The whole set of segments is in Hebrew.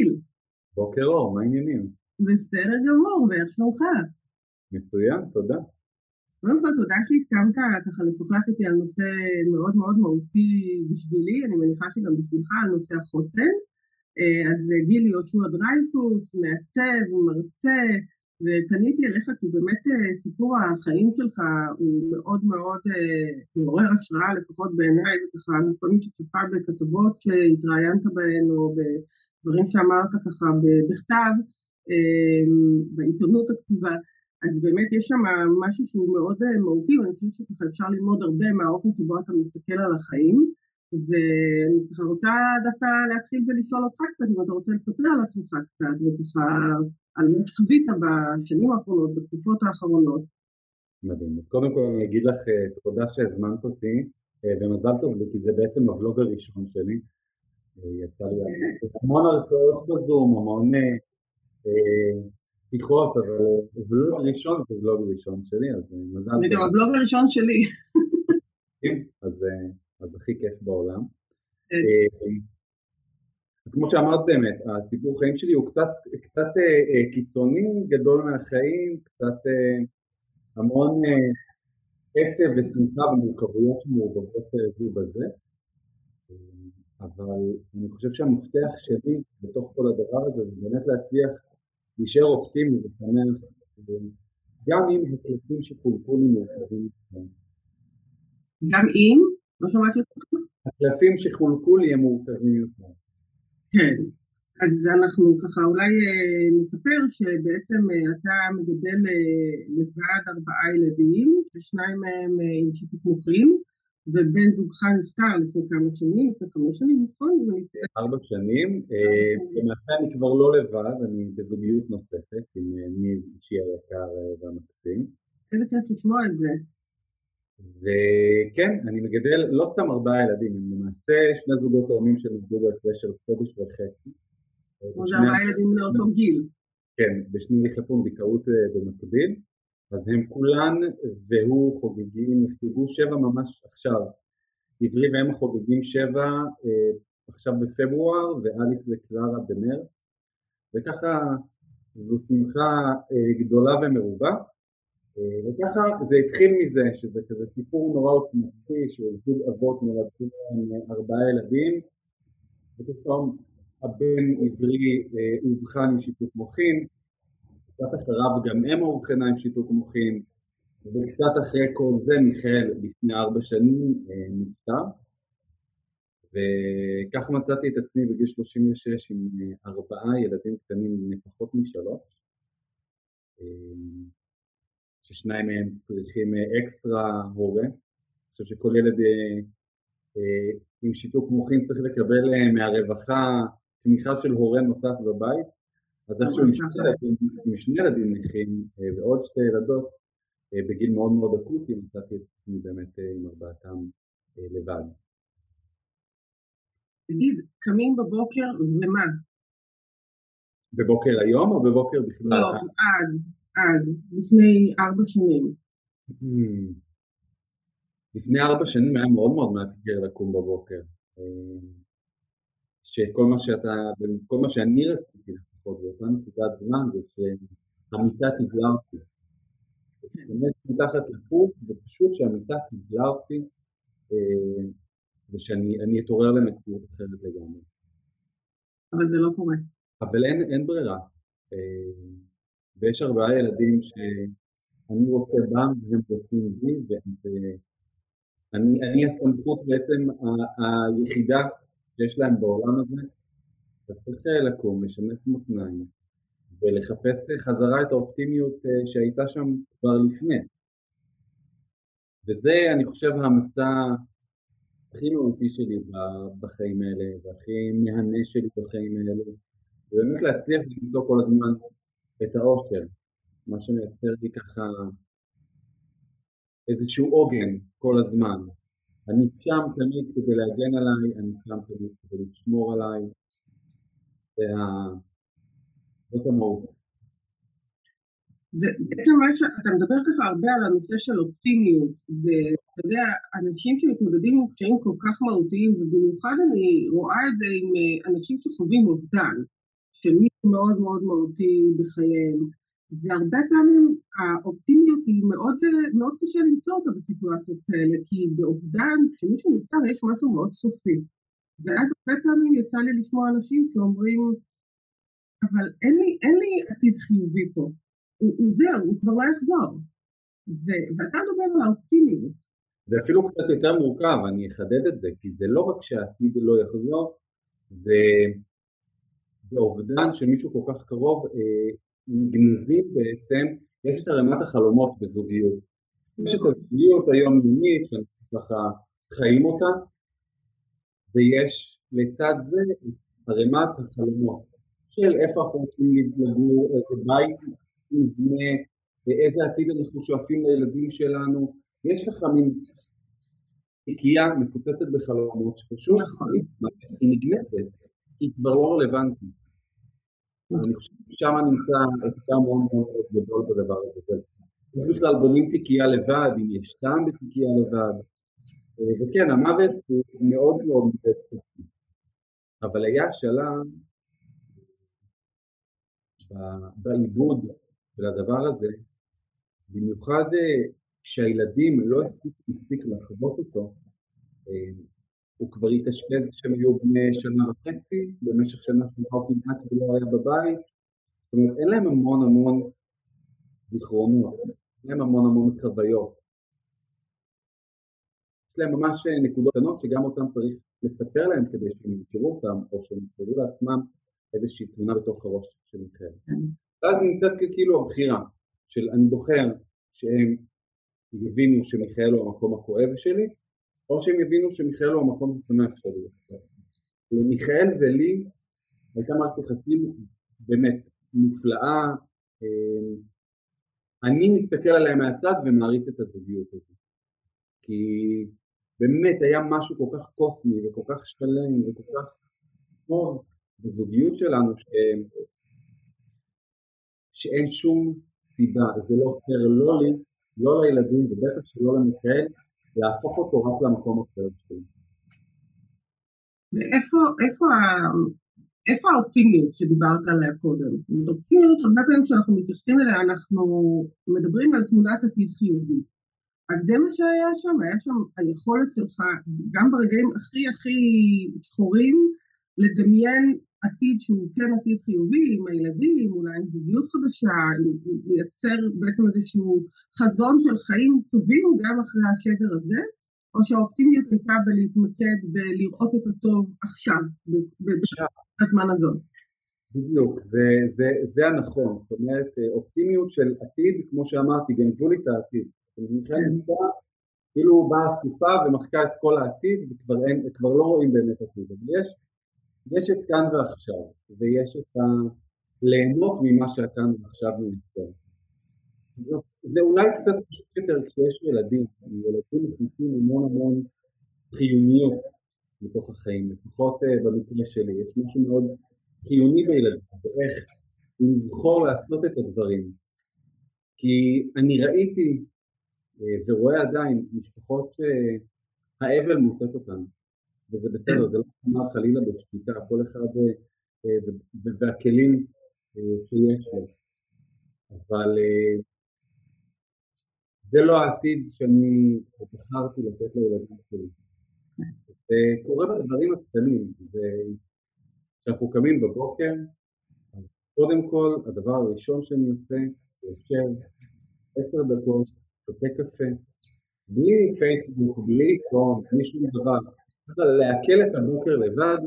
גיל. בוקר אור, מה העניינים? בסדר גמור, ואיך שלומך? מצוין, תודה. קודם כל תודה שהסכמת ככה לשוחח איתי על נושא מאוד מאוד מהותי בשבילי, אני מניחה שגם בשבילך על נושא החוסן. אה, אז גיל יהושע דרייפוס, מעצב, מרצה, ופניתי אליך כי באמת אה, סיפור החיים שלך הוא מאוד מאוד אה, מעורר השראה, לפחות בעיניי, וככה מי שצופה בכתבות שהתראיינת בהן או בדברים שאמרת ככה בכתב, בעיתונות הכתובה, אז באמת יש שם משהו שהוא מאוד מהותי, ואני חושבת שככה אפשר ללמוד הרבה מהאופן שבו אתה מסתכל על החיים. ואני ככה רוצה דווקא להתחיל ולשאול אותך קצת, אם אתה רוצה לספר על עצמך קצת, וככה על מה שחווית בשנים האחרונות, בתקופות האחרונות. מדהים. אז קודם כל אני אגיד לך אה, תודה שהזמנת אותי, אה, ומזל טוב לי, כי זה בעצם הוולוג הראשון שלי. אה, יצא לי המון הרצאות בזום, המון שיחות, אבל ולוג ראשון זה ולוג ראשון שלי, אז מזל טוב. זה גם הוולוג הראשון שלי. כן, אז אז הכי כיף בעולם. אה, אז כמו שאמרת באמת, הסיפור חיים שלי הוא קצת, קצת אה, אה, קיצוני, גדול מהחיים, קצת המון עצב ושמחה ומורכבויות שמעורבבות זו בזה, אבל אני חושב שהמפתח שלי בתוך כל הדבר הזה זה באמת להצליח להישאר אופטימי ושמח, גם אם הקלטים שחולקו לי מורכבים. גם אם? לא שמעתי אותך. הקלפים שחולקו לי הם מורכבים יותר. כן, אז אנחנו ככה אולי אה, נספר שבעצם אה, אתה מגדל אה, לבד ארבעה ילדים, ושניים מהם עם שיתוף מוחין, ובן זוגך נפטר לפני כמה שנים, לפני חמש שנים, נכון? ארבע שנים, למעשה אני כבר לא לבד, אני בזוגיות נוספת עם ניב אישי היקר והמקסים. איזה כיף לשמוע את זה. וכן, אני מגדל לא סתם ארבעה ילדים, הם למעשה שני זוגות תאומים שנולדו בהפרש של חודש וחצי. כמו זה ארבעה ילדים לאותו גיל. כן, ושני נחלפו אה, במקביל, אז הם כולן והוא חוגגים, יחגגו שבע ממש עכשיו. עברי והם חוגגים שבע אה, עכשיו בפברואר, ואליס וקלרה במרץ, וככה זו שמחה אה, גדולה ומרובה. אה, וככה זה התחיל מזה, שזה כזה סיפור נורא עוצמתי, של זוג אבות נולדו להם ארבעה ילדים, ופתאום הבן עברי אה, אובחן עם שיתוק מוחין, קצת אחריו גם אם אובחנה עם שיתוק מוחין, וקצת אחרי כל זה מיכאל לפני ארבע שנים אה, נפטר, וכך מצאתי את עצמי בגיל 36 עם ארבעה ילדים קטנים לפחות משלוש. ששניים מהם צריכים אה, אקסטרה הורה. אני חושב שכל ילד אה, אה, עם שיתוק מוחין צריך לקבל מהרווחה תמיכה של הורה נוסף בבית. אז איכשהו עם שני ילדים נכים ועוד שתי ילדות בגיל מאוד מאוד אקוטי מצאתי את עצמי באמת עם ארבעתם לבד. תגיד, קמים בבוקר ומה? בבוקר היום או בבוקר בכלל? לא, אז. אז, לפני ארבע שנים. Hmm. לפני ארבע שנים היה מאוד מאוד מאתגר לקום בבוקר. אה, שכל מה שאתה, כל מה שאני רציתי לפחות באותה נקודת זמן זה שהמיטה תבלע אותי. באמת מתחת לחוף, ופשוט שהמיטה תבלע אותי, אה, ושאני אתעורר למציאות אחרת לגמרי. אבל זה לא קורה. אבל אין, אין ברירה. אה, ויש ארבעה ילדים שאני רוצה בם והם רוצים בי, ואני הסמכות בעצם היחידה שיש להם בעולם הזה, צריך לקום, לשנס מותניים ולחפש חזרה את האופטימיות אה, שהייתה שם כבר לפני. וזה, אני חושב, המסע הכי מהותי שלי בחיים האלה, והכי מהנה שלי בחיים האלה, ובאמת להצליח למצוא כל הזמן את האושר, מה שמייצר לי ככה איזשהו עוגן כל הזמן. אני שם תמיד כדי להגן עליי, אני שם תמיד כדי לשמור עליי, זאת המהות. בעצם מה שאתה מדבר ככה הרבה על הנושא של אופטימיות, ואתה יודע, אנשים שמתמודדים עם קשיים כל כך מהותיים, ובמיוחד אני רואה את זה עם אה, אנשים שחווים אובדן. של מישהו מאוד מאוד מהותי בחייהם, והרבה פעמים האופטימיות היא מאוד, מאוד קשה למצוא אותה בסיטואציות כאלה, כי באובדן, כשמישהו נפטר יש משהו מאוד סופי. ואז הרבה פעמים יצא לי לשמוע אנשים שאומרים, אבל אין לי, אין לי עתיד חיובי פה, הוא, הוא זהו, הוא כבר לא יחזור. ו- ואתה מדבר על האופטימיות. זה אפילו קצת יותר מורכב, אני אחדד את זה, כי זה לא רק שהעתיד לא יחזור, זה באובדן של מישהו כל כך קרוב, אה, גנזים בעצם, יש את ערימת החלומות בזוגיות. יש את הזוגיות היומיומית, שאנחנו ככה חיים אותה, ויש לצד זה ערימת החלומות של איפה אנחנו רוצים לגור, איזה בית נבנה, ואיזה עתיד אנחנו שואפים לילדים שלנו. יש לך מין תיקייה מפוצצת בחלומות שפשוט נכון. היא נגנבת, היא כבר לא רלוונטית. אני חושב ששם נמצא אתגר מאוד מאוד גדול בדבר הזה. איך בכלל בונים תיקייה לבד, אם יש טעם בתיקייה לבד. וכן, המוות הוא מאוד מאוד סופי. אבל היה שלב בעיבוד של הדבר הזה, במיוחד אה, כשהילדים לא הספיקו מספיק לחוות אותו, אה, הוא כבר התאשפז כשהם היו בני שנה וחצי, במשך שנה שלמה כמעט ולא היה בבית, זאת אומרת אין להם המון המון זיכרונות, אין להם המון המון חוויות. להם ממש נקודות קטנות שגם אותם צריך לספר להם כדי שהם יזכרו אותם, או שהם יזכרו לעצמם איזושהי תמונה בתוך הראש של מיכאל. ואז נמצאת כאילו הבחירה של אני בוחר שהם יבינו שמיכאל הוא המקום הכואב שלי, או שהם יבינו שמיכאל הוא המקום השמח שלי. למיכאל ולי הייתה מערכת יחסים באמת מופלאה, אה, אני מסתכל עליה מהצד ומעריץ את הזוגיות הזאת. כי באמת היה משהו כל כך קוסמי וכל כך שלם וכל כך טוב בזוגיות שלנו ש... שאין שום סיבה, זה לא פייר לא לי, לא לילדים ובטח שלא למיכאל, להפוך אותו רק למקום אחר שלי. ואיפה איפה, איפה האופטימיות שדיברת עליה קודם? אופטימיות, הרבה פעמים כשאנחנו מתייחסים אליה אנחנו מדברים על תמונת עתיד חיובי. אז זה מה שהיה שם, היה שם היכולת שלך גם ברגעים הכי הכי שחורים לדמיין עתיד שהוא כן עתיד חיובי עם הילדים, אולי עם זוגיות חדשה, לייצר בעצם איזשהו חזון של חיים טובים גם אחרי השבר הזה, או שהאופטימיות הייתה בלהתמקד ולראות את הטוב עכשיו, בזמן הזאת. בדיוק, זה, זה, זה הנכון, זאת אומרת אופטימיות של עתיד, כמו שאמרתי, גנבו לי את העתיד. כאילו באה הסופה ומחקה את כל העתיד וכבר לא רואים באמת עתיד, אבל יש יש את כאן ועכשיו, ויש את ה... ליהנות ממה שהכאן ועכשיו מייצר. זה אולי קצת פשוט יותר כשיש ילדים, ילדים מכניסים המון המון חיוניות לתוך החיים, לפחות אה, במקרה שלי, יש משהו מאוד חיוני בילדים, ואיך לבחור לעשות את הדברים. כי אני ראיתי ורואה עדיין משפחות שהאבל מוצאת אותן. וזה בסדר, זה לא אומר חלילה בשליטה, כל אחד אה, והכלים אה, שיש לו. אבל אה, זה לא העתיד שאני בחרתי לתת לילדים שלי. זה קורה בדברים הקטנים, כשאנחנו קמים בבוקר, קודם כל, הדבר הראשון שאני עושה, יושב עשר דקות, שותה קפה, בלי פייסבוק, בלי טון, בלי שום דבר, לעכל את הבוקר לבד,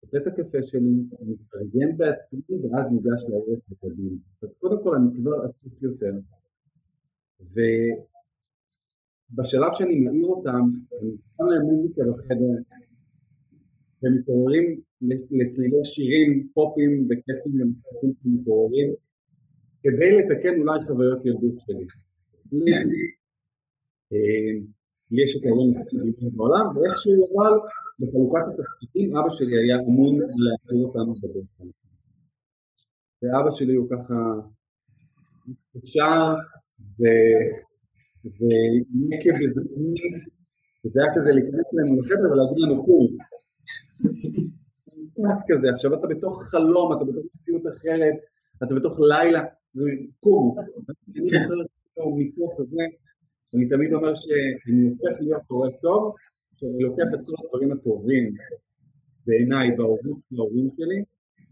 שותה את הקפה שלי, מתרגם בעצמי ואז ניגש לערך בקדימה. אז קודם כל אני כבר עסוק יותר, ובשלב שאני מעיר אותם, אני שם להם מוזיקה בחדר, ומתעוררים לצלילי שירים, פופים וכיפים ומשחקים שמתעוררים, כדי לתקן אולי חוויות ילדות שלי. לי יש את ההורים הכי בעולם, ואיכשהו אבל בחלוקת התפקידים אבא שלי היה אמון להכיר אותנו בדרך ואבא שלי הוא ככה אפשר ונקב וזמין, וזה היה כזה להיכנס אלינו לחדר ולהגיד לנו. משפט כזה, עכשיו אתה בתוך חלום, אתה בתוך מציאות אחרת, אתה בתוך לילה, זה קום. אני זוכר מתוך זה, אני תמיד אומר שאני הופך להיות קורא טוב, שאני לוקח את כל הדברים הטובים בעיניי בהורות של ההורים שלי,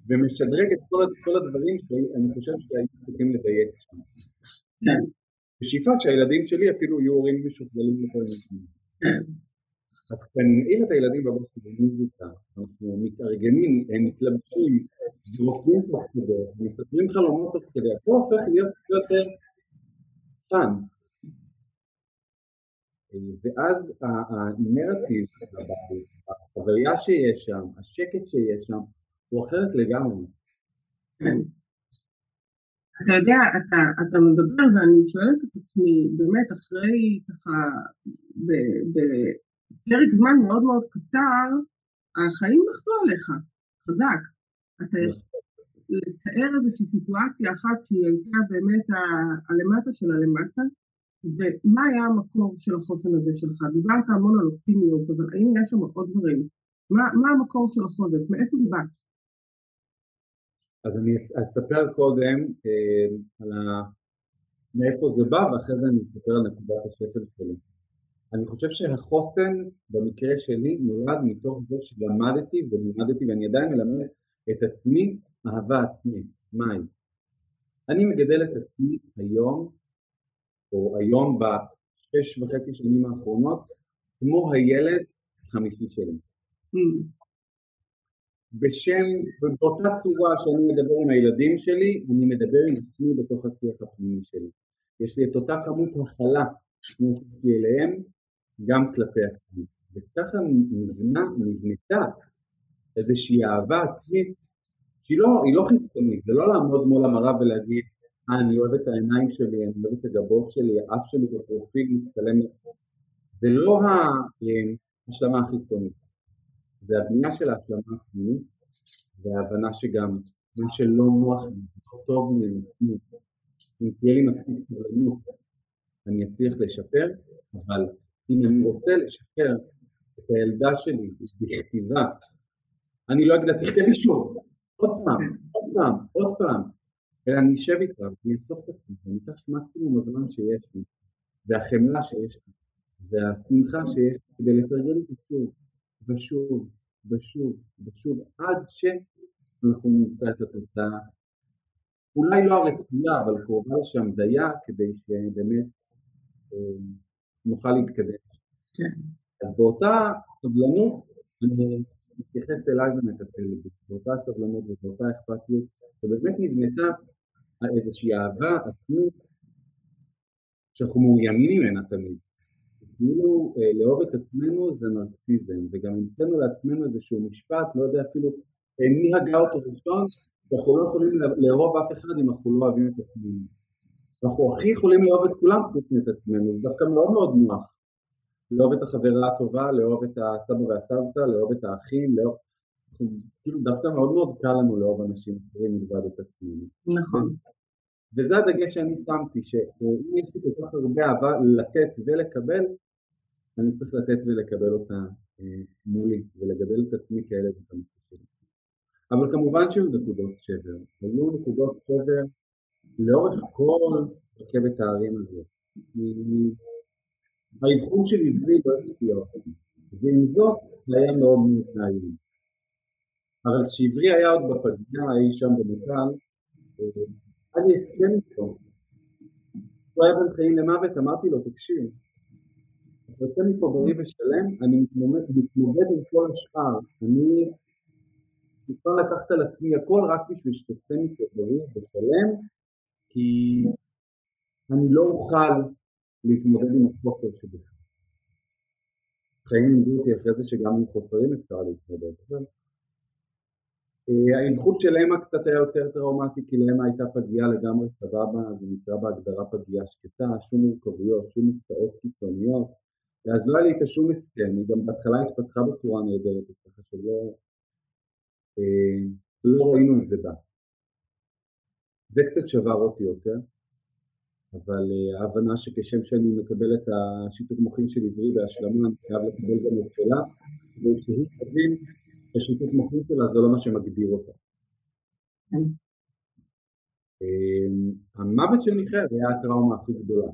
ומשדרג את כל, כל הדברים שאני חושב שהיינו צריכים לדייק שם. בשאיפה שהילדים שלי אפילו יהיו הורים משוכללים לכל מיני. אז כשננעיל את הילדים בבוקר במוזיקה, אנחנו מתארגנים, הם מתלבשים, זרוקים תוך כדי, מספרים חלומות תוך כדי, הכל הופך להיות יותר fun. ואז הנרטיב, החוויה שיש שם, השקט שיש שם, הוא אחרת לגמרי. אתה יודע, אתה, אתה מדבר ואני שואלת את עצמי, באמת, אחרי ככה, בפרק זמן מאוד מאוד קצר, החיים נחתו עליך, חזק. אתה לתאר איזושהי סיטואציה אחת שהיא הייתה באמת הלמטה של הלמטה, ומה היה המקור של החוסן הזה שלך? דיברת המון על אופטימיות, אבל האם יש שם עוד דברים? מה, המקור של החוזק? מאיפה דיברת? אז אני אספר קודם אה, על ה... מאיפה זה בא, ואחרי זה אני אספר על נקודת השפל שלי. אני חושב שהחוסן במקרה שלי נולד מתוך זה שלמדתי ולימדתי, ואני עדיין מלמד את עצמי אהבה עצמית. מהי? אני מגדל את עצמי היום, או היום בשש וחצי שנים האחרונות, כמו הילד החמישי שלי. Mm. בשם, באותה צורה שאני מדבר עם הילדים שלי, אני מדבר עם עצמי בתוך השיח הפנימי שלי. יש לי את אותה כמות הכלה שנתתי אליהם, גם כלפי עצמי. וככה נבנה, נבנתה איזושהי אהבה עצמית שהיא לא, לא חיצונית, זה לא לעמוד מול המראה ולהגיד, אה, אני אוהב את העיניים שלי, אני אוהב את הגבות שלי, האף שלי בפרופיל מצטלם. זה לא ההשלמה החיצונית. זה הבנייה של ההשלמה הפנימית, וההבנה שגם מה שלא נוח לי, לא טוב לי אם תהיה לי מספיק סבלנות, אני אצליח לשפר, אבל אם אני רוצה לשפר את הילדה שלי בכתיבה, אני לא אגיד לה, תכתבי שוב, עוד פעם, עוד פעם, עוד פעם, אלא אני אשב איתה ואני אאסוף את עצמי, ואני אקח מקסימום הזמן שיש לי, והחמלה שיש לי, והשמחה שיש לי, כדי לתרגל את זה שוב. ושוב, ושוב, ושוב, עד שאנחנו נמצא את התוצאה, אולי לא הרצויה, אבל קרובה לשם דייה, כדי שבאמת אה, נוכל להתקדם. כן. אז באותה סבלנות, אני מתייחס אליי ומטפל בזה, באותה סבלנות ובאותה אכפתיות, ובאמת נבנתה איזושהי אהבה עצמית שאנחנו מאוימים ממנה תמיד. כאילו אה, לאהוב את עצמנו זה נרקסיזם, וגם המצאנו לעצמנו איזשהו משפט, לא יודע אפילו אה, מי הגה אותו ראשון, שאנחנו לא יכולים לאהוב אף אחד אם אנחנו לא אוהבים את עצמנו. אנחנו הכי יכולים לאהוב את כולם חוץ מאת עצמנו, זה דווקא מאוד מאוד נוח. לאהוב את החברה הטובה, לאהוב את הסבא והסבתא, לאהוב את האחים, לאהוב... כאילו דווקא מאוד מאוד קל לנו לאהוב אנשים אחרים מלבד את עצמנו. נכון. וזה הדגש שאני שמתי, שאם יש לי כל כך הרבה אהבה לתת ולקבל, אני צריך לתת ולקבל אותה אה, מולי, ולגדל את עצמי כאלה ואת שלי. אבל כמובן שהיו נקודות שבר, היו נקודות שבר לאורך כל רכבת ההרים הזה. האבחון של עברי לא הפתיע אותי, ועם זאת זה היה מאוד מתנהלים. אבל כשעברי היה עוד בפגיעה אי שם אה, היה לי הסכם איתו. הוא היה בין חיים למוות, אמרתי לו, תקשיב, יוצא מפה בריא ושלם, אני מתמודד עם כל השאר. אני מוכן לקחת על עצמי הכל רק בשביל שתצא מפה בריא ושלם, כי אני לא אוכל להתמודד עם החוסר שבך. חיים לימדו אותי אחרי זה שגם עם חוסרים אפשר להתמודד. אה, האבחון של אמה קצת היה יותר טראומטי, כי לאמה הייתה פגיעה לגמרי סבבה, זה נקרא בהגדרה פגיעה שקטה, שום מורכבויות, שום מקצועות קיצוניות. אז לא היה לי איתה שום הסכם, היא גם בהתחלה התפתחה בצורה נהדרת, ככה שלא אה, לא ראינו את זה בה. זה קצת שבר אותי יותר, אבל אה, ההבנה שכשם שאני מקבל את השיתוק מוחין של עברי בהשלמה, אני חייב לקבל גם את שלה, כדי שהיא תבין פשוט התמחות שלה זה לא מה שמגדיר אותה. כן. אמ, המוות של מיכאל היה הטראומה הכי גדולה.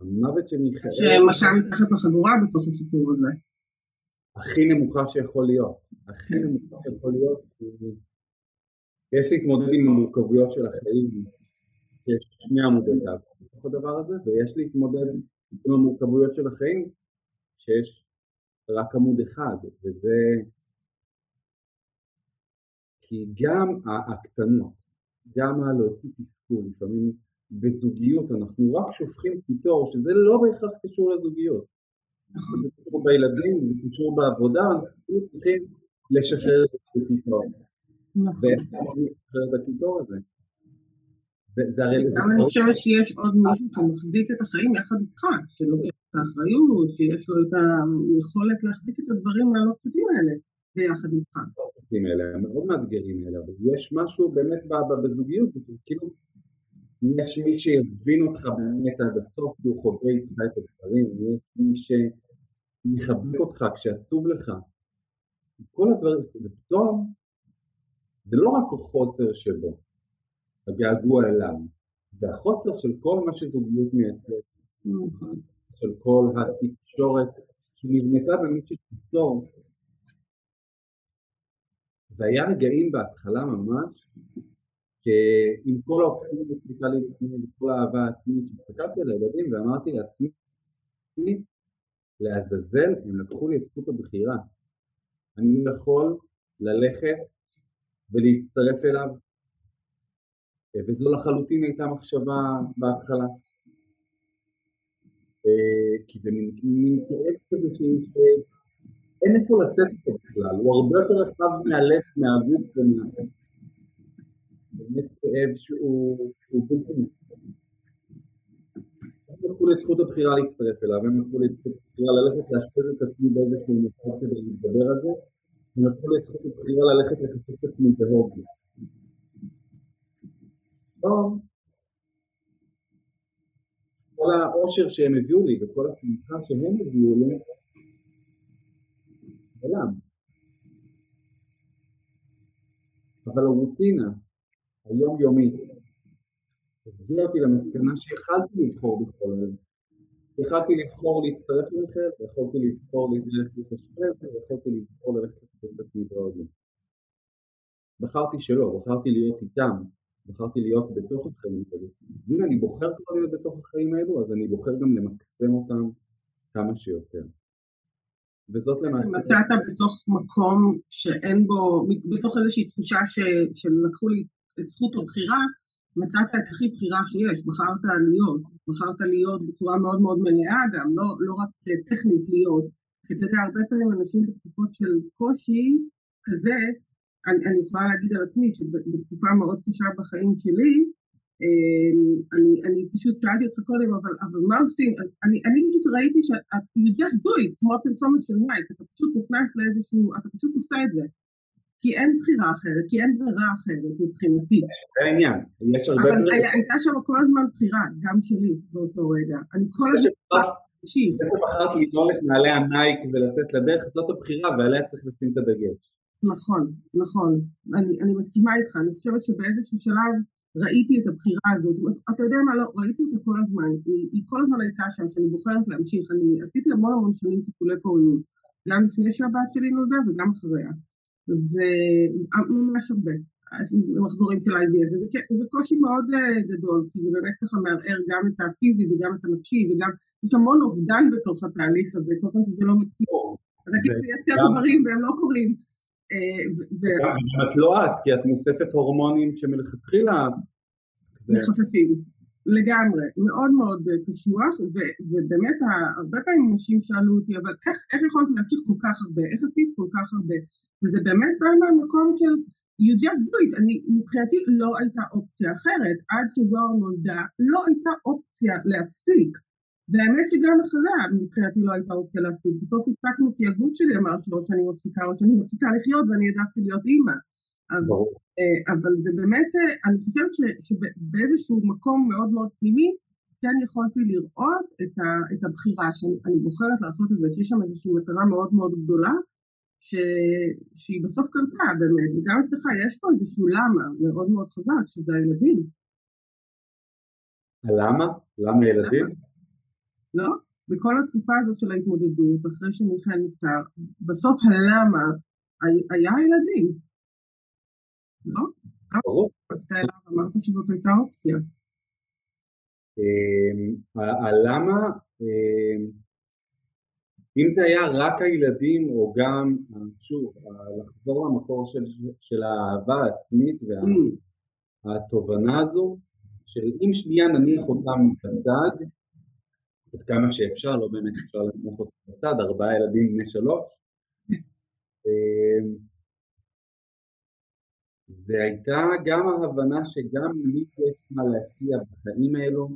המוות של מיכאל... שמכה מתחת לחגורה בתוך הסיפור הזה. הכי נמוכה שיכול להיות. הכי. נמוכה שיכול להיות. יש להתמודד עם המורכבויות של החיים. יש שני עמודי דף בתוך הדבר הזה, ויש להתמודד עם המורכבויות של החיים, שיש רק עמוד אחד, וזה... כי גם הקטנות, גם הלהוציא תסכול, לפעמים בזוגיות אנחנו רק שופכים קיטור, שזה לא בהכרח קשור לזוגיות. זה קשור בילדים, זה קשור בעבודה, אנחנו צריכים לשחרר את הקיטור. נכון. הקיטור הזה? גם אני חושבת שיש עוד מישהו שמחזיק את החיים יחד איתך, שלוקח את האחריות, שיש לו את היכולת להחזיק את הדברים הלא פשוטים האלה ביחד איתך. הפרויקטים האלה, המאוד מאתגרים האלה, אבל יש משהו באמת בזוגיות, כאילו יש מי שיבין אותך באמת עד הסוף, כי הוא חווה איתך את הדברים, יש מי שיחבק אותך כשעצוב לך, כל הדברים, ופתאום זה לא רק החוסר שבו, הגעגוע אליו, זה החוסר של כל מה שזוגיות מייצרת, של כל התקשורת שנבנתה במישהו שתיצור והיה רגעים בהתחלה ממש, שעם כל האופטימיות לי בפנים, וכל האהבה העצמית, שהסתכלתי על הילדים ואמרתי לעצמי, לעזאזל, הם לקחו לי את זכות הבחירה. אני יכול ללכת ולהצטרף אליו, וזו לחלוטין הייתה מחשבה בהתחלה. אה, כי זה מין כאב כזה אין איפה לצאת איתו בכלל, הוא הרבה יותר רחב מהלב, מהגוף ומהלב. באמת כאב שהוא בלתי מסתכל. הם לקחו לי את זכות הבחירה להצטרף אליו, הם לקחו לי את זכות הבחירה ללכת לאשפז את עצמי באיזשהו מצב כדי להתגבר על זה, לקחו לי את הבחירה ללכת לחפש את עצמי כל העושר שהם הביאו לי וכל השמחה שהם הביאו לי, עולם. אבל הרוטינה היומיומית הביאה אותי למסקנה שיכלתי לבחור בכל אלה. יכלתי לבחור להצטרף למיכאל, ויכולתי לבחור ללכת להתאשפז, ויכולתי לבחור ללכת עצמי בעוד. בחרתי שלא, בחרתי להיות איתם, בחרתי להיות בתוך החיים האלו. ואם אני בוחר כבר להיות בתוך החיים האלו, אז אני בוחר גם למקסם אותם כמה שיותר. וזאת למעשה... מצאת בתוך מקום שאין בו, בתוך איזושהי תחושה ש, שלקחו לי את זכות הבחירה, מצאת את הכי בחירה שיש, בחרת להיות, בחרת להיות בצורה מאוד מאוד מלאה גם, לא, לא רק טכנית להיות, כי אתה יודע, הרבה פעמים אנשים בתקופות של קושי כזה, אני, אני יכולה להגיד על עצמי שבתקופה מאוד קשה בחיים שלי, אמ, אני, אני פשוט שאלתי אותך קודם, אבל, אבל מה עושים? אני, אני פשוט ראיתי ש- you just do it, כמו הפרסומת של נייק, אתה פשוט נכנס לאיזשהו, אתה פשוט עושה את זה. כי אין בחירה אחרת, כי אין ברירה אחרת מבחינתי. זה העניין, יש הרבה... אבל היה, הייתה שם כל הזמן בחירה, גם שלי באותו רגע. אני כל הזמן... זה שבחרת לנעול את נעלי הנייק ולצאת לדרך, זאת הבחירה ועליה צריך לשים את הדגש. נכון, נכון. אני, אני מסכימה איתך, אני חושבת שבאיזשהו שלב ראיתי את הבחירה הזאת, אתה יודע מה, לא, ראיתי אותה כל הזמן, היא, היא כל הזמן הייתה שם, שאני בוחרת להמשיך, אני עשיתי המון המון שנים טיפולי פוריות, גם לפני שהבת שלי נולדה וגם אחריה, וממש הרבה, מחזורים של IVF, וזה קושי מאוד uh, גדול, כי זה באמת ככה מערער גם את הפיזי וגם את הנפשי, וגם יש המון אובדן בתוך התהליך הזה, כל פעם שזה לא מציאו, אז אני כאילו לייצר דברים והם לא קורים. את לא את, כי את מוצפת הורמונים שמלכתחילה... מחפפים, לגמרי, מאוד מאוד קשוח, ובאמת הרבה פעמים אנשים שאלו אותי, אבל איך יכולת להמשיך כל כך הרבה, איך עשית כל כך הרבה, וזה באמת בא מהמקום של you just אני מבחינתי לא הייתה אופציה אחרת, עד שזוהר נולדה לא הייתה אופציה להפסיק, והאמת שגם אחריה מבחינתי לא הייתה אופציה להפסיק. בסוף הפסקנו כי הגוף שלי אמר שעוד שאני מפסיקה, עוד שאני מפסיקה לחיות ואני העדפתי להיות אימא. אבל זה באמת, אני חושבת שבאיזשהו מקום מאוד מאוד פנימי, כן יכולתי לראות את, ה, את הבחירה שאני בוחרת לעשות את זה, כי יש שם איזושהי מטרה מאוד מאוד גדולה, ש, שהיא בסוף קרתה באמת, וגם אצלך יש פה איזשהו למה מאוד מאוד חזק, שזה הילדים. למה? למה ילדים? לא, בכל התקופה הזאת של ההתמודדות, אחרי שמיכאל נפטר, בסוף הלמה היה ילדים. לא? ברור. אמרת שזאת הייתה אופציה. אמ, הלמה, אמ, אם זה היה רק הילדים או גם, שוב, לחזור למקור של, של האהבה העצמית והתובנה הזו, של אם שנייה נניח אותם בצד, עד כמה שאפשר, לא באמת אפשר לנמוך אותם בצד, ארבעה ילדים בני שלוש, אמ, זה הייתה גם ההבנה שגם לי יש מה להציע בחיים האלו,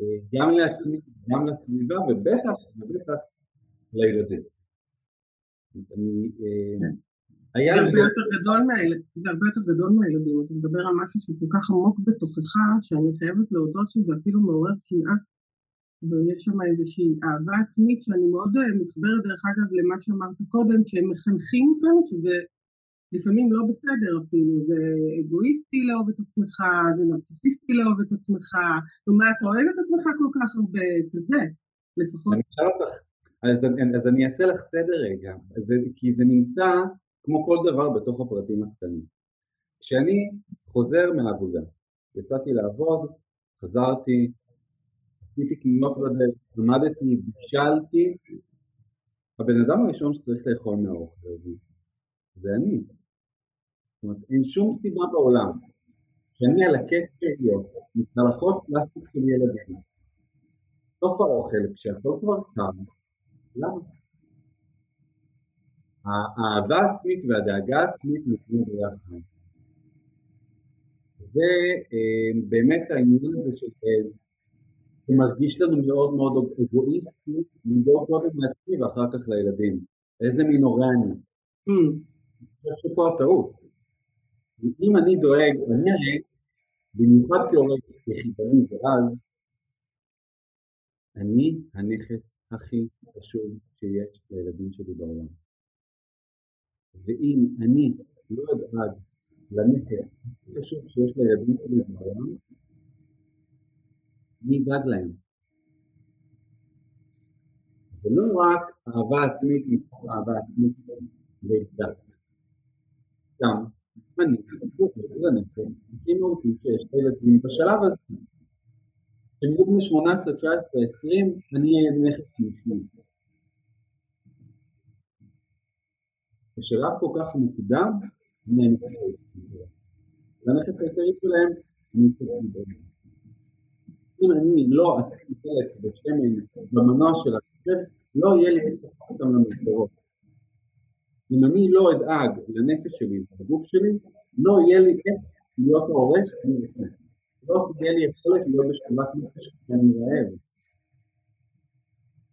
אה, גם לעצמי, גם לסביבה, ובטח, ובטח לילדים. אני, אה, היה זה הרבה יותר גדול מהילדים, זה הרבה יותר גדול מהילדים, אתה מדבר על משהו שהוא כל כך עמוק בתוכך, שאני חייבת להודות שזה אפילו מעורר קנאה, ויש שם איזושהי אהבה עצמית שאני מאוד אה, מתחברת דרך אגב למה שאמרת קודם, שהם מחנכים אותנו, שזה לפעמים לא בסדר אפילו, זה אגואיסטי לאהוב את עצמך, זה נרקסיסטי לאהוב את עצמך, ומה אתה אוהב את עצמך כל כך הרבה, כזה, לפחות. אני אשאל אותך, אז, אז אני אעשה לך סדר רגע, זה, כי זה נמצא כמו כל דבר בתוך הפרטים הקטנים. כשאני חוזר מהעבודה, יצאתי לעבוד, חזרתי, עשיתי קניות בדרך, למדתי, בישלתי, הבן אדם הראשון שצריך לאכול מהאוכל הזה זה אני. זאת אומרת, אין שום סיבה בעולם שאני על הכיף שלי מצלחות פלסטיק של ילדים. סוף האוכל, כשהכל כבר קם, למה? האהבה העצמית והדאגה העצמית נתנו ביחד. ובאמת העניין הזה של שמרגיש לנו מאוד מאוד אגואיסטי, לדאוג קודם לעצמי ואחר כך לילדים. איזה מין הורה אני. Hmm. אני חושב שפה הטעות. אם אני דואג, אני הרי, במיוחד כהורה יחידני ואז, אני הנכס הכי חשוב שיש לילדים שלי בעולם. ואם אני לא אדאג לנכס הכי חשוב שיש לילדים שלי בעולם, מי ידאג להם? זה לא רק אהבה עצמית מתוך אהבה עצמית להתדעת. גם אני הכי מהותי שיש לילדים בשלב הזה. כשהם יהיו בני 18, 19, 20, אני אהיה נכד משני. בשלב כל כך מוקדם, אני אהיה לנכד העיקרי שלהם, אני צריך. אם אני לא עשיתי חלק בשמן במנוע של הרכב, לא יהיה לי איך אותם למסגרות. אם אני לא אדאג לנפש שלי ולגוף שלי, לא יהיה לי איך להיות ההורה שאני רוצה. לא תהיה לי יכולת להיות בשלמת נפש שאני רעב.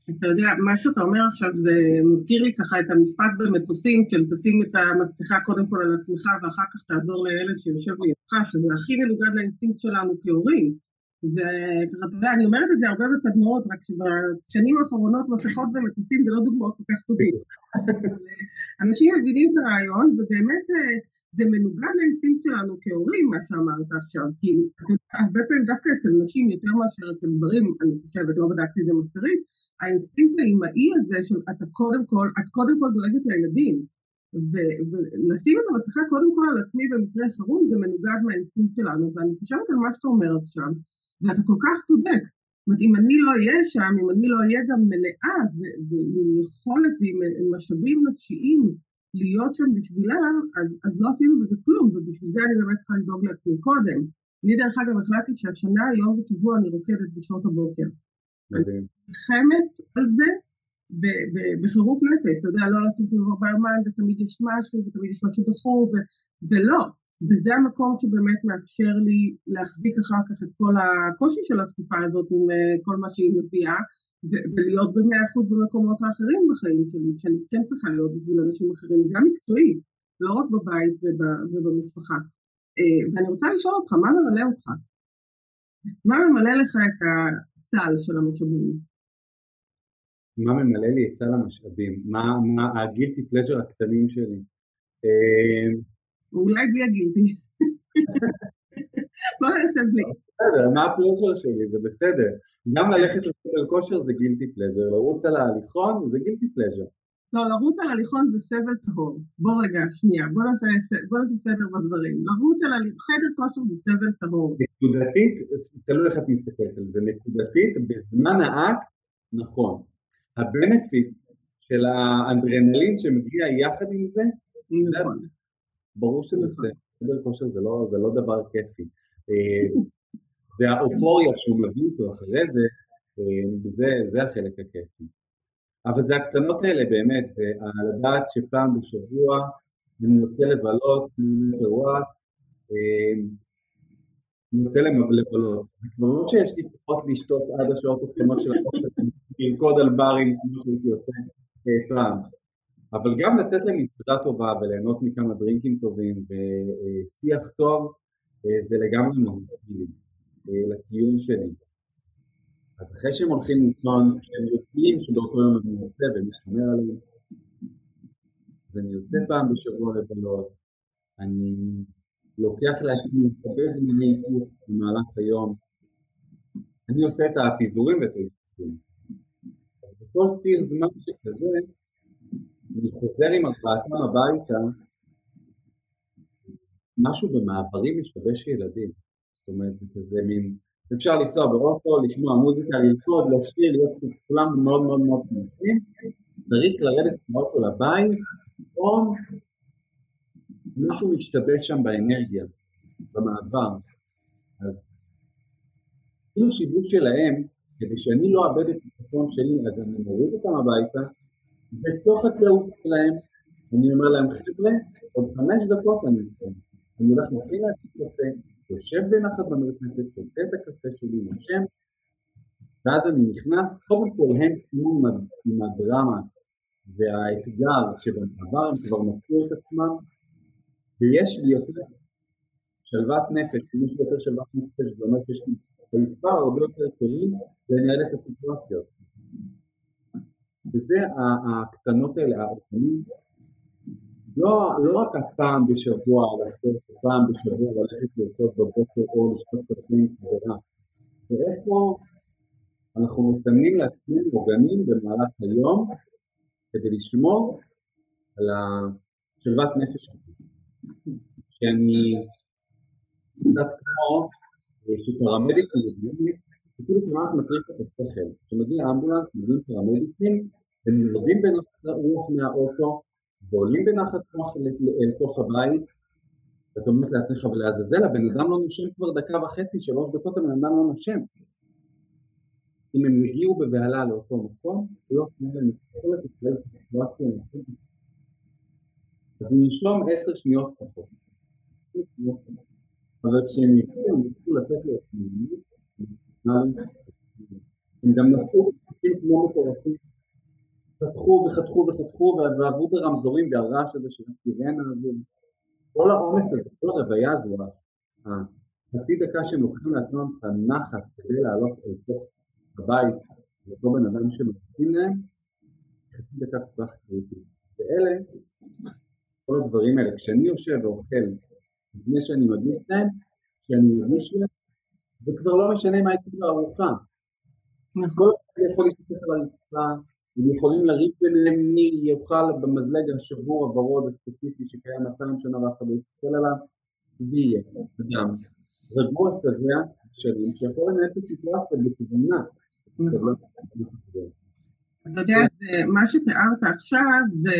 אתה יודע, מה שאתה אומר עכשיו זה מזכיר לי ככה את המשפט במטוסים של תשים את המסכה קודם כל על עצמך ואחר כך תעזור לילד שיושב לידך, שזה הכי מנוגד לאינסטינקט שלנו כהורים. וככה, אני אומרת את זה הרבה בסדנאות, רק שבשנים האחרונות מסכות ומטוסים זה לא דוגמאות כל כך טובים. אנשים מבינים את הרעיון, ובאמת אה, זה מנוגד לאינסטינקט שלנו כהורים, מה שאמרת עכשיו, כי הרבה פעמים דווקא אצל נשים יותר מאשר אצל גברים, אני חושבת, לא בדקתי את זה מחקרית, האינסטינקט האימהי הזה של אתה קודם כל, את קודם כל דואגת לילדים, ולשים את המסכה קודם כל על עצמי במקרה חירום זה מנוגד מהאינסטינקט שלנו, ואני חושבת על מה שאתה אומר עכשיו, ואתה כל כך צודק. זאת אומרת, אם אני לא אהיה שם, אם אני לא אהיה גם מלאה ועם יכולת ועם משאבים נפשיים להיות שם בשבילם, אז, אז לא עשינו בזה כלום, ובשביל זה אני באמת צריכה לדאוג לעצמי קודם. אני דרך אגב החלטתי שהשנה, יום בשבוע, אני רוקדת בשעות הבוקר. אני נלחמת על זה בחירוף נפש, אתה יודע, לא לעשות דבר ביומן, ותמיד יש משהו, ותמיד יש משהו דחוף, ולא. וזה המקום שבאמת מאפשר לי להחזיק אחר כך את כל הקושי של התקופה הזאת עם אה, כל מה שהיא מביאה ולהיות במאה אחוז במקומות האחרים בחיים שלי, שאני כן צריכה להיות בשביל אנשים אחרים, גם מקצועית, לא רק בבית ובמשפחה. אה, ואני רוצה לשאול אותך, מה ממלא אותך? מה ממלא לך את הסל של המשאבים. מה ממלא לי את סל המשאבים? מה, מה ה guilty pleasure הקטנים שלי? אולי בלי ה guilty. בוא נעשה בלי. בסדר, מה ה pleasure שלי? זה בסדר. גם ללכת לחדר כושר זה guilty pleasure, לרוץ על ההליכון זה guilty pleasure. לא, לרוץ על הליכון זה סבל טהור. בוא רגע, שנייה, בוא נעשה, בוא נעשה סדר בדברים. לרוץ על חדר כושר זה סבל טהור. נקודתית, תלוי איך את מסתכלת על זה, נקודתית, בזמן האקט, נכון. הבנפיט של האנדרנלין שמגיע יחד עם זה, נכון. ברור נכון. חדר כושר זה לא, זה לא דבר כיפי. אה, זה האופוריה שהוא מביא איתו אחרי זה, אה, זה, זה החלק הכיפי. אבל זה הקטנות האלה באמת, לדעת שפעם בשבוע אני רוצה לבלות, אני רוצה אני רוצה לבלות. זה כבר לא שיש לי פחות לשתות עד השעות הקטנות של החופש, לרקוד על ברים כמו שהייתי עושה אה, פעם. אבל גם לצאת למסעדה טובה וליהנות מכמה דרינקים טובים ושיח טוב, אה, זה לגמרי אה, לקיום שלי. אז אחרי שהם הולכים לישון, הם יודעים שבאותו יום אני יוצא ומי שומר עליהם, אני יוצא פעם בשבוע לבלות, אני לוקח לעצמי הרבה זמיני קורס במהלך היום, אני עושה את הפיזורים ואת ההסתכלים. אז בכל ציר זמן שכזה, אני חוזר עם ארבעתם הביתה, משהו במעברים משבש ילדים. זאת אומרת, זה כזה מין אפשר לנסוע באוטו, לשמוע מוזיקה, ללכוד, לשיר, להיות כולם מאוד מאוד מאוד שמחים, צריך לרדת מהאוטו לבית, או משהו משתבש שם באנרגיה, במעבר. אז כאילו שיבוש שלהם, כדי שאני לא אאבד את הצפון שלי, אז אני מוריד אותם הביתה, בתוך התלאות שלהם, אני אומר להם, חבר'ה, עוד חמש דקות אני אצא. אני הולך להכין לעצמי קפה, יושב בנחת במרפסת, שותה את הקפה שלי, נושם, ואז אני נכנס, קודם כל הם סיימו עם הדרמה והאתגר שבמעבר הם כבר מצאו את עצמם, ויש לי יותר שלוות נפש, אם יש לי יותר שלוות נפש, זה אומר שיש לי מספר הרבה יותר כלים לנהל את הסיטואציות. וזה הקטנות האלה, האופנים לא, לא רק הפעם בשבוע לעשות, פעם בשבוע ללכת לרקוד בבוקר או לשתות קפה חברה, ואיפה אנחנו מסמנים לעצמנו עוגנים במהלך היום כדי לשמור על השלוות נפש שאני קצת כמו שפרמדיקים יודעים, כאילו כמעט מטריף את השכל. כשמגיע אמבולנס, מגיעים פרמדיקים, הם יורדים בין הרוח מהאוטו, ועולים בנחת רוח אל תוך הבית, ואתה אומר לעצמך, ולעזאזל, הבן אדם לא נושם כבר דקה וחצי, שלוש דקות הבן אדם לא נושם. אם הם יגיעו בבהלה לאותו מקום, לא תנו להם את הסיטואציה הנכונה. אז ננשום עשר שניות פחות. אבל כשהם יצאו, הם יצאו לתת לו את הם גם נסעו כמו מטורפים חתכו וחתכו וחתכו ועברו ברמזורים והרעש הזה של הסירנה הזו, כל האומץ הזה, כל הרוויה הזו, החצי דקה שהם לוקחים לעצמם את הנחת כדי לעלות אל תוך הבית לאותו בן אדם שמחכים להם, חצי דקה כל כך קריטית. ואלה, כל הדברים האלה, כשאני יושב ואוכל לפני שאני מגיש להם, כשאני מגיש להם, זה כבר לא משנה מה הייתי בארוחה. נכון. כל אחד יכול להסתכל על הרצפה הם יכולים לריב ביניהם מי יאכל במזלג השבור הוורוד הספציפי שקיים 200 שנה ואף אחד לא יסתכל עליו, זה יהיה אדם רגוע שבע שנים שיכול לנהל את הסיטואציה בכוונה. אתה יודע, מה שתיארת עכשיו זה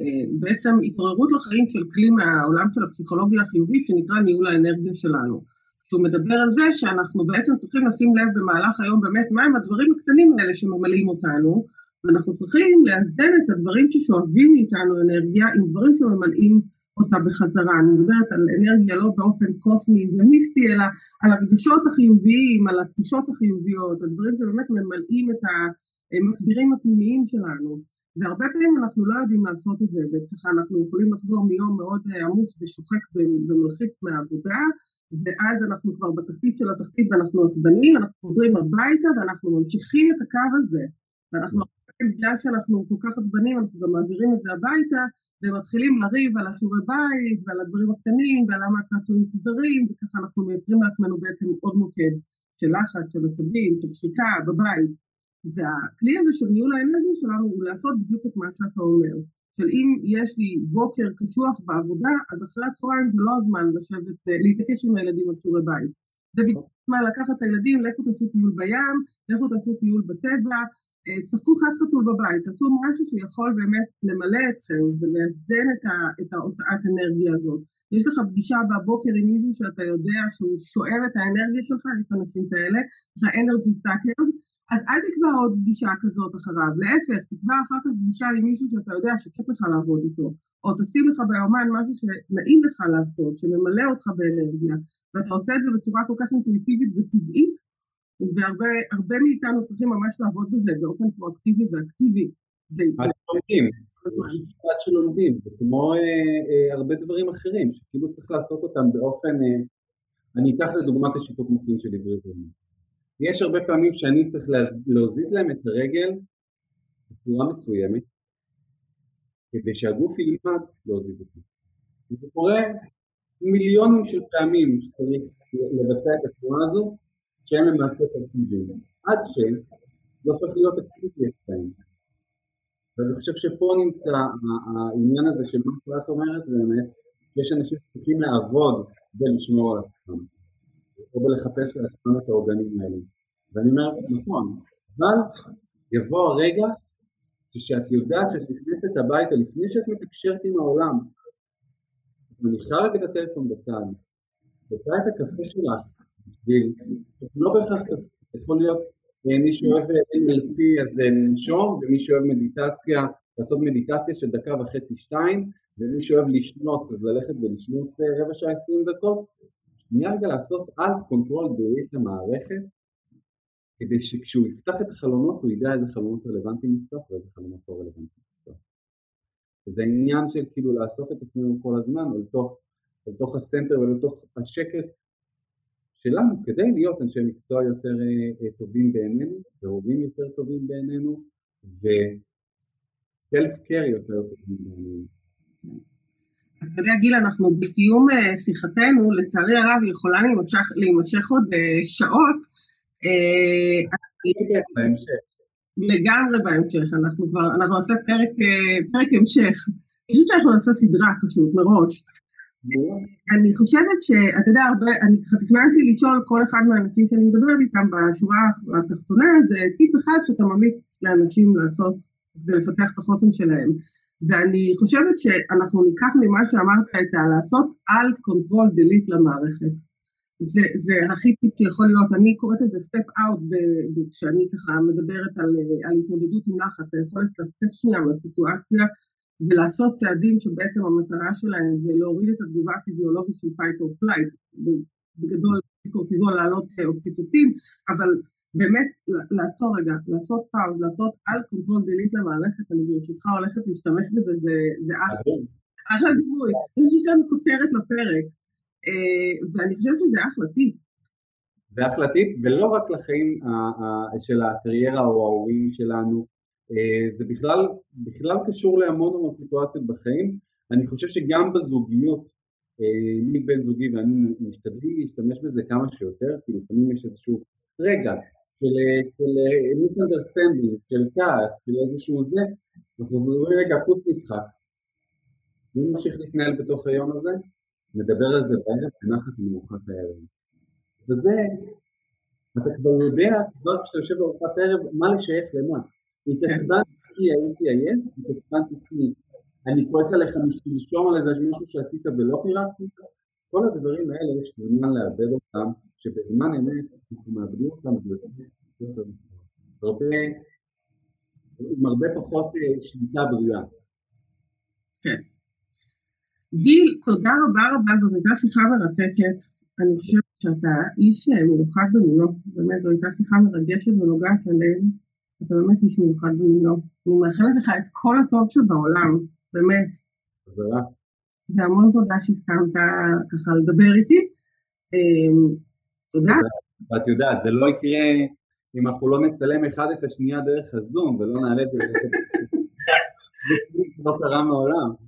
אה, בעצם התעוררות לחיים של כלי מהעולם של הפסיכולוגיה החיובית שנקרא ניהול האנרגיה שלנו. שהוא מדבר על זה שאנחנו בעצם צריכים לשים לב במהלך היום באמת מהם הדברים הקטנים האלה שממלאים אותנו ואנחנו צריכים לאזן את הדברים ששואבים מאיתנו אנרגיה עם דברים שממלאים אותה בחזרה. אני מדברת על אנרגיה לא באופן קוסמי ומיסטי, אלא על הרגשות החיוביים, על התחושות החיוביות, הדברים שבאמת ממלאים את המסבירים הפנימיים שלנו. והרבה פעמים אנחנו לא יודעים לעשות את זה, וככה אנחנו יכולים לחזור מיום מאוד עמוץ ושוחק ומלחיץ מהעבודה, ואז אנחנו כבר בתחתית של התחתית ואנחנו עצבנים, אנחנו חוזרים הביתה ואנחנו ממשיכים את הקו הזה. ואנחנו, בגלל שאנחנו כל כך עצבנים, אנחנו גם מעבירים את זה הביתה, ומתחילים לריב על השיעורי בית ועל הדברים הקטנים ועל למה הצעצועים מסודרים, וככה אנחנו מייצרים לעצמנו בעצם עוד מוקד של לחץ, של עצבים, של שחיקה בבית. והכלי הזה של ניהול האנרגיה שלנו הוא לעשות בדיוק את מה שאתה אומר. של אם יש לי בוקר קשוח בעבודה, אז אחרי הצהריים זה לא הזמן לשבת, אה, להתעקש עם הילדים על שיעורי בית. זה בדיוק הזמן לקחת את הילדים, לכו תעשו טיול בים, לכו תעשו טיול בטבע, חד סטול בבית, תעשו משהו שיכול באמת למלא אתכם ולאזן את ההוצאת אנרגיה הזאת. יש לך פגישה בבוקר עם מישהו שאתה יודע שהוא שואב את האנרגיה שלך, יש אנשים כאלה, יש לך אנרגי סאקר, אז אל תקבע עוד פגישה כזאת אחריו, להפך, תקבע אחר כך פגישה עם מישהו שאתה יודע שכיף לך לעבוד איתו, או תשים לך ביומן משהו שנעים לך לעשות, שממלא אותך באנרגיה, ואתה עושה את זה בצורה כל כך אינטואיטיבית וטבעית, והרבה מאיתנו צריכים ממש לעבוד בזה באופן פרואקטיבי ואקטיבי. לומדים, קצת שלומדים, זה כמו אה, אה, הרבה דברים אחרים, שכאילו צריך לעשות אותם באופן, אה, אני אקח לדוגמת השיתוק מוחין של עברית יש הרבה פעמים שאני צריך להזיז להם את הרגל בצורה מסוימת כדי שהגוף ילמד להוזיז אותי. זה קורה מיליונים של פעמים שצריך לבצע את התנועה הזו שהם למעשה תרטיבים, עד שזה הופך להיות אקטיבי אצלם. ואני חושב שפה נמצא העניין הזה של מה שאת אומרת באמת, יש אנשים שצריכים לעבוד ולשמור על עצמם. או בלחפש לעצמם את העוגנים האלה. ואני אומר, נכון, אבל יבוא הרגע שאת יודעת שאת נכנסת הביתה לפני שאת מתקשרת עם העולם, את מניחה רגע את הטלפון בצד, עושה את הקפה שלך לא בהכרח יכול להיות אה, מי שאוהב NLP אז לנשום, ומי שאוהב מדיטציה, לעשות מדיטציה של דקה וחצי שתיים, ומי שאוהב לשנוץ אז ללכת ולשנוץ אה, רבע שעה עשרים דקות, שנייה רגע לעשות alt control delete למערכת, כדי שכשהוא יפתח את החלונות הוא ידע איזה חלונות רלוונטיים לפתוח ואיזה חלונות לא רלוונטיים לפתוח. וזה עניין של כאילו לאסוף את עצמנו כל הזמן אל תוך, אל תוך הסנטר ולתוך השקט שלנו כדי להיות אנשי מקצוע יותר אה, טובים בעינינו והורים יותר טובים בעינינו וסלף קר יותר טובים בעינינו. אתה יודע גיל, אנחנו בסיום אה, שיחתנו, לצערי הרב היא יכולה להימשך, להימשך עוד אה, שעות. אה, לגמרי בהמשך, אנחנו כבר, אנחנו נעשה פרק, פרק המשך. אני חושבת שאנחנו נעשה סדרה פשוט מראש. אני חושבת שאתה יודע, אני ככה תכננתי לשאול כל אחד מהאנשים שאני מדברת איתם בשורה התחתונה, זה טיפ אחד שאתה ממליץ לאנשים לעשות כדי לפתח את החוסן שלהם. ואני חושבת שאנחנו ניקח ממה שאמרת את הלעשות alt control delete למערכת. זה, זה הכי טיפ שיכול להיות, אני קוראת לזה step out כשאני ככה מדברת על, על התמודדות עם לחץ, היכולת לצאת שנייה מהסיטואציה ולעשות צעדים שבעצם המטרה שלהם זה להוריד את התגובה הפיזיולוגית של fight or flight, בגדול קורטיזול לעלות אוקסיטוצין, אבל באמת לעצור רגע, לעשות pause, לעשות alt control delete למערכת, אני ברשותך הולכת להשתמש בזה, זה אחלה, אחלה דימוי, יש לנו כותרת לפרק, אה, ואני חושבת שזה אחלה טיפ. זה אחלה טיפ, ולא רק לחיים של הקריירה או ההורים שלנו, אה, זה בכלל, בכלל קשור להמון המון סיטואציות בחיים, אני חושב שגם בזוגיות, אה, מי בן זוגי ואני משתדלים להשתמש בזה כמה שיותר, כי לפעמים יש איזשהו רגע של misunderstanding, של כעס, של איזשהו זה, אנחנו אומרים רגע, חוץ משחק. מי ממשיך להתנהל בתוך היום הזה? נדבר על זה בערב, בנחת מארוחת הערב. וזה, אתה כבר יודע, כבר כשאתה יושב בארוחת ערב, מה לשייך למה. התעצבנתי הייתי עייף, התעצבנתי כי אני כועס עליך משלשום על איזה משהו שעשית ולא פירקתי כל הדברים האלה יש זמן לאבד אותם, שבזמן אמת אנחנו מאבדים אותם הרבה, עם הרבה פחות אה, שליטה בריאה. כן. גיל, תודה רבה רבה, זאת הייתה שיחה מרתקת. אני חושבת שאתה איש אה, מיוחד במינו, באמת, זו הייתה שיחה מרגשת ונוגעת ללב. אתה באמת איש מיוחד במינו. אני מאחלת לך את כל הטוב שבעולם, באמת. תודה. והמון תודה שהסכמת ככה לדבר איתי. תודה. ואת יודעת, זה לא יקרה אם אנחנו לא נצלם אחד את השנייה דרך הזום ולא נעלה את זה. זה לא קרה מעולם.